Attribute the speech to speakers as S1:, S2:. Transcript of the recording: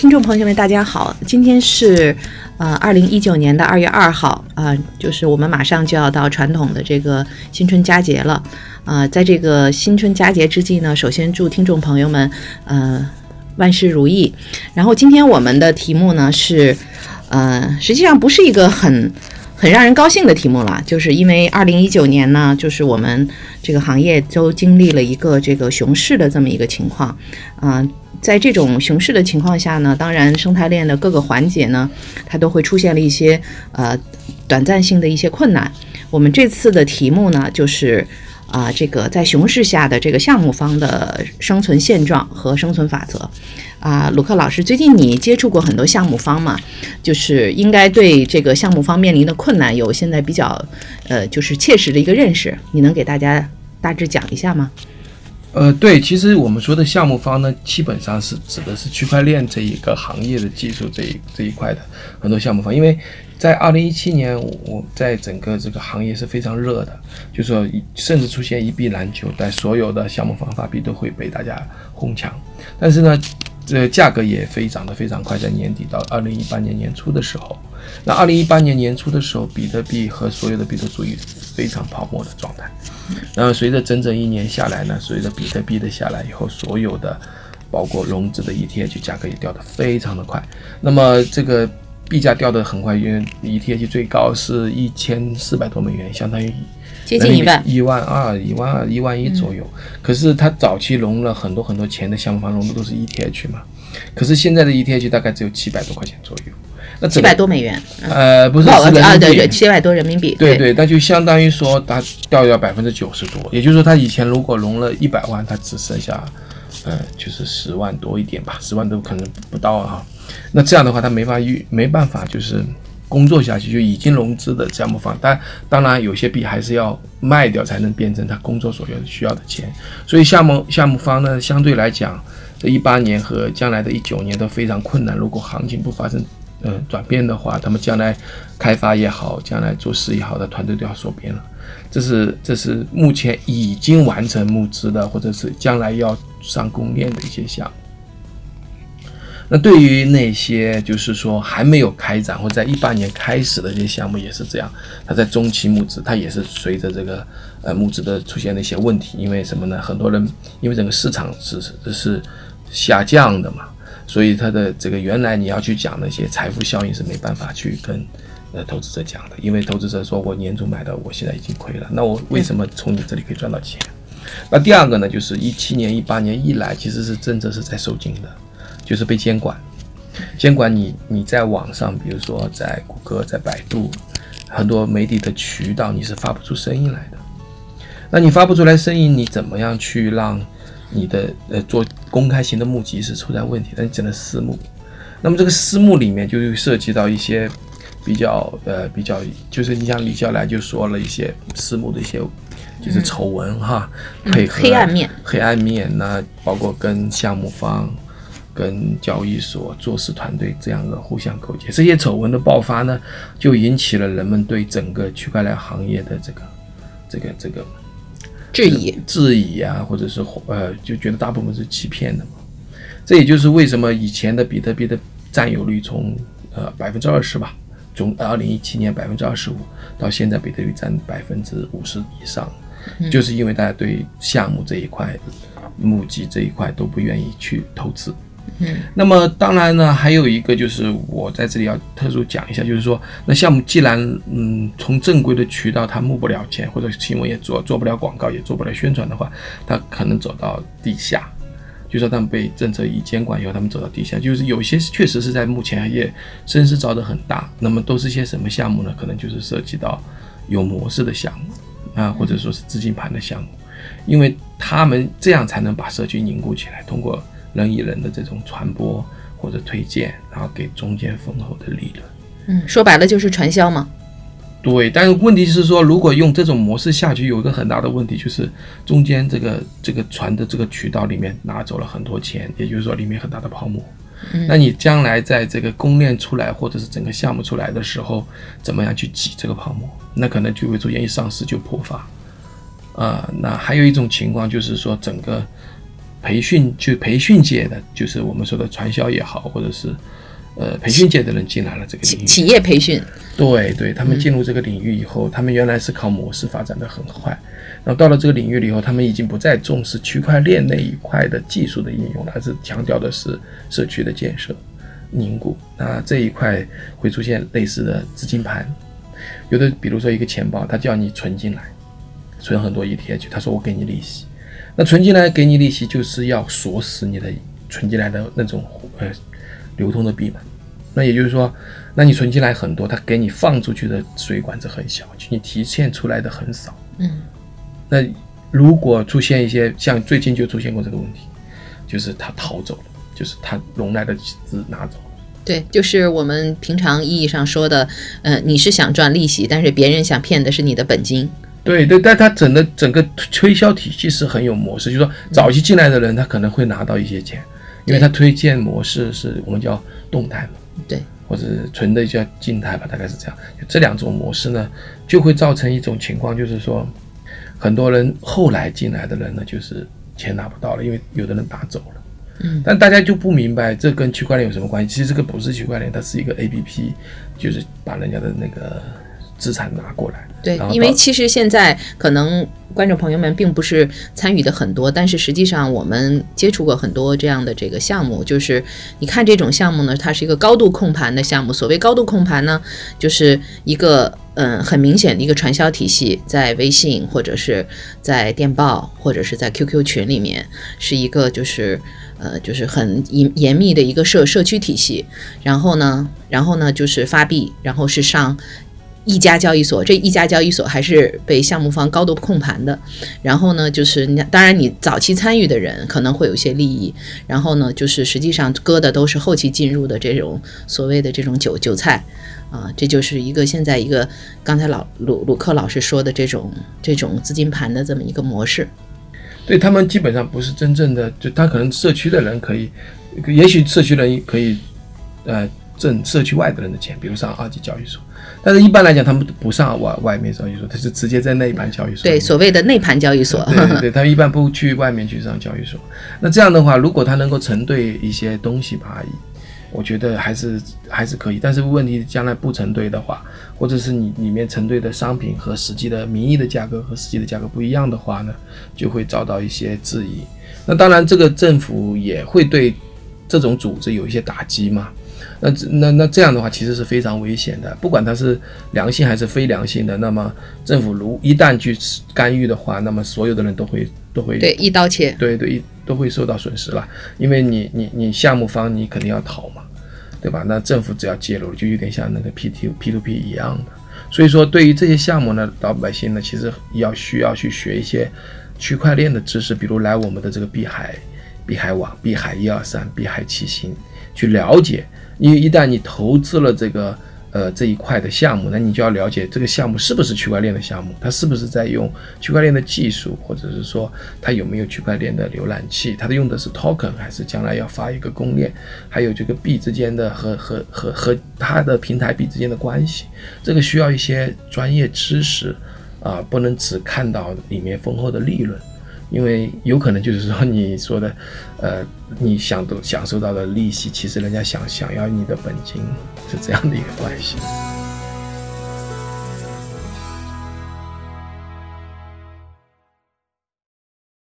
S1: 听众朋友们，大家好，今天是呃二零一九年的二月二号啊、就是我们马上就要到传统的这个新春佳节了啊、在这个新春佳节之际呢，首先祝听众朋友们呃万事如意。然后今天我们的题目呢是呃，实际上不是一个很很让人高兴的题目了，就是因为二零一九年呢，就是我们这个行业都经历了一个这个熊市的这么一个情况，啊、在这种熊市的情况下呢，当然生态链的各个环节呢，它都会出现了一些呃短暂性的一些困难。我们这次的题目呢，就是啊、这个在熊市下的这个项目方的生存现状和生存法则。啊，鲁克老师，最近你接触过很多项目方嘛？就是应该对这个项目方面临的困难有现在比较呃，就是切实的一个认识，你能给大家大致讲一下吗？
S2: 呃，对，其实我们说的项目方呢，基本上是指的是区块链这一个行业的技术这一这一块的很多项目方，因为在二零一七年，我在整个这个行业是非常热的，就说甚至出现一币难求，但所有的项目方发币都会被大家哄抢，但是呢，这价格也飞涨得非常快，在年底到二零一八年年初的时候，那二零一八年年初的时候，比特币和所有的币都处于非常泡沫的状态。然后随着整整一年下来呢，随着比特币的下来以后，所有的包括融资的 ETH 价格也掉得非常的快。那么这个币价掉的很快，因为 ETH 最高是一千四百多美元，相当于
S1: 接近一万，
S2: 一万二、一万二、一万一左右。可是它早期融了很多很多钱的项目方融的都是 ETH 嘛，可是现在的 ETH 大概只有七百多块钱左右。那
S1: 七百多美元，
S2: 呃不是
S1: 七百多人民币，
S2: 对对，那就相当于说它掉掉百分之九十多，也就是说它以前如果融了一百万，它只剩下，呃，就是十万多一点吧，十万都可能不到啊。那这样的话，他没法预没办法就是工作下去，就已经融资的项目方，但当然有些币还是要卖掉才能变成他工作所要需要的钱，所以项目项目方呢，相对来讲，这一八年和将来的一九年都非常困难。如果行情不发生嗯转变的话，他们将来开发也好，将来做事也好的团队都要缩编了。这是这是目前已经完成募资的，或者是将来要上供链的一些项目。那对于那些就是说还没有开展或在一八年开始的这些项目也是这样，它在中期募资，它也是随着这个呃募资的出现的一些问题，因为什么呢？很多人因为整个市场是是下降的嘛，所以它的这个原来你要去讲那些财富效应是没办法去跟呃投资者讲的，因为投资者说我年终买的，我现在已经亏了，那我为什么从你这里可以赚到钱？那第二个呢，就是一七年、一八年一来，其实是政策是在收紧的，就是被监管。监管你，你在网上，比如说在谷歌、在百度，很多媒体的渠道，你是发不出声音来的。那你发不出来声音，你怎么样去让你的呃做公开型的募集是出在问题那？你只能私募。那么这个私募里面就会涉及到一些比较呃比较，就是你像李笑来就说了一些私募的一些就是丑闻哈，配合
S1: 黑暗面，
S2: 黑暗面那包括跟项目方、跟交易所、做事团队这样的互相勾结，这些丑闻的爆发呢，就引起了人们对整个区块链行业的这个这个这个
S1: 质疑，
S2: 质疑啊，或者是呃，就觉得大部分是欺骗的嘛。这也就是为什么以前的比特币的占有率从呃百分之二十吧，从二零一七年百分之二十五到现在比特币占百分之五十以上，就是因为大家对项目这一块、募集这一块都不愿意去投资。
S1: 嗯，
S2: 那么当然呢，还有一个就是我在这里要特殊讲一下，就是说，那项目既然嗯从正规的渠道它募不了钱，或者新闻也做做不了广告，也做不了宣传的话，它可能走到地下。就说他们被政策一监管以后，他们走到地下，就是有些确实是在目前也声势造得很大。那么都是些什么项目呢？可能就是涉及到有模式的项目啊，或者说是资金盘的项目，因为他们这样才能把社区凝固起来，通过人与人的这种传播或者推荐，然后给中间丰厚的利润。
S1: 嗯，说白了就是传销嘛，
S2: 对，但是问题是说，如果用这种模式下去，有一个很大的问题，就是中间这个这个传的这个渠道里面拿走了很多钱，也就是说里面很大的泡沫。那你将来在这个公链出来，或者是整个项目出来的时候，怎么样去挤这个泡沫？那可能就会出现一上市就破发。啊、那还有一种情况就是说，整个培训就培训界的，就是我们说的传销也好，或者是呃培训界的人进来了这个领域。
S1: 企企业培训，
S2: 对对，他们进入这个领域以后，他们原来是靠模式发展的很快，然后到了这个领域里以后，他们已经不再重视区块链那一块的技术的应用了，而是强调的是社区的建设、凝固。那这一块会出现类似的资金盘，有的比如说一个钱包，他叫你存进来，存很多 ETH，他说我给你利息。那存进来给你利息，就是要锁死你的存进来的那种呃流通的币嘛。那也就是说，那你存进来很多，它给你放出去的水管子很小，就你提现出来的很少。
S1: 嗯，
S2: 那如果出现一些像最近就出现过这个问题，就是他逃走了，就是他融来的资拿走了。
S1: 对，就是我们平常意义上说的，呃，你是想赚利息，但是别人想骗的是你的本金。
S2: 对对，但他整个整个推销体系是很有模式，就是说早期进来的人，他可能会拿到一些钱，因为他推荐模式是我们叫动态嘛，
S1: 对，
S2: 或者纯的叫静态吧，大概是这样。这两种模式呢，就会造成一种情况，就是说很多人后来进来的人呢，就是钱拿不到了，因为有的人打走了。
S1: 嗯，
S2: 但大家就不明白这跟区块链有什么关系？其实这个不是区块链，它是一个 A P P，就是把人家的那个资产拿过来。
S1: 对因为其实现在可能观众朋友们并不是参与的很多，但是实际上我们接触过很多这样的这个项目，就是你看这种项目呢，它是一个高度控盘的项目。所谓高度控盘呢，就是一个嗯很明显的一个传销体系，在微信或者是在电报或者是在 QQ 群里面，是一个就是。呃，就是很严严密的一个社社区体系，然后呢，然后呢就是发币，然后是上一家交易所，这一家交易所还是被项目方高度控盘的。然后呢，就是你当然你早期参与的人可能会有一些利益，然后呢，就是实际上割的都是后期进入的这种所谓的这种韭韭菜啊，这就是一个现在一个刚才老鲁鲁克老师说的这种这种资金盘的这么一个模式。
S2: 对他们基本上不是真正的，就他可能社区的人可以，也许社区人可以，呃，挣社区外的人的钱，比如上二级交易所，但是一般来讲他们不上外外面交易所，他是直接在内盘交易所。
S1: 对，所谓的内盘交易所。
S2: 对对对，他们一般不去外面去上交易所。那这样的话，如果他能够承兑一些东西吧，我觉得还是还是可以。但是问题将来不承兑的话，或者是你里面承兑的商品和实际的名义的价格和实际的价格不一样的话呢，就会遭到一些质疑。那当然，这个政府也会对这种组织有一些打击嘛。那那那这样的话，其实是非常危险的。不管它是良性还是非良性的，那么政府如一旦去干预的话，那么所有的人都会都会
S1: 对，一刀切。
S2: 对对，都会受到损失了，因为你你你项目方你肯定要逃嘛，对吧？那政府只要介入，就有点像那个 P T P to P 一样的。所以说，对于这些项目呢，老百姓呢，其实要需要去学一些区块链的知识，比如来我们的这个碧海、碧海网、碧海一二三、碧海七星去了解，因为一旦你投资了这个。呃，这一块的项目，那你就要了解这个项目是不是区块链的项目，它是不是在用区块链的技术，或者是说它有没有区块链的浏览器，它的用的是 token 还是将来要发一个公链，还有这个币之间的和和和和它的平台币之间的关系，这个需要一些专业知识啊，不能只看到里面丰厚的利润。因为有可能就是说你说的，呃，你想都享受到的利息，其实人家想想要你的本金，是这样的一个关系。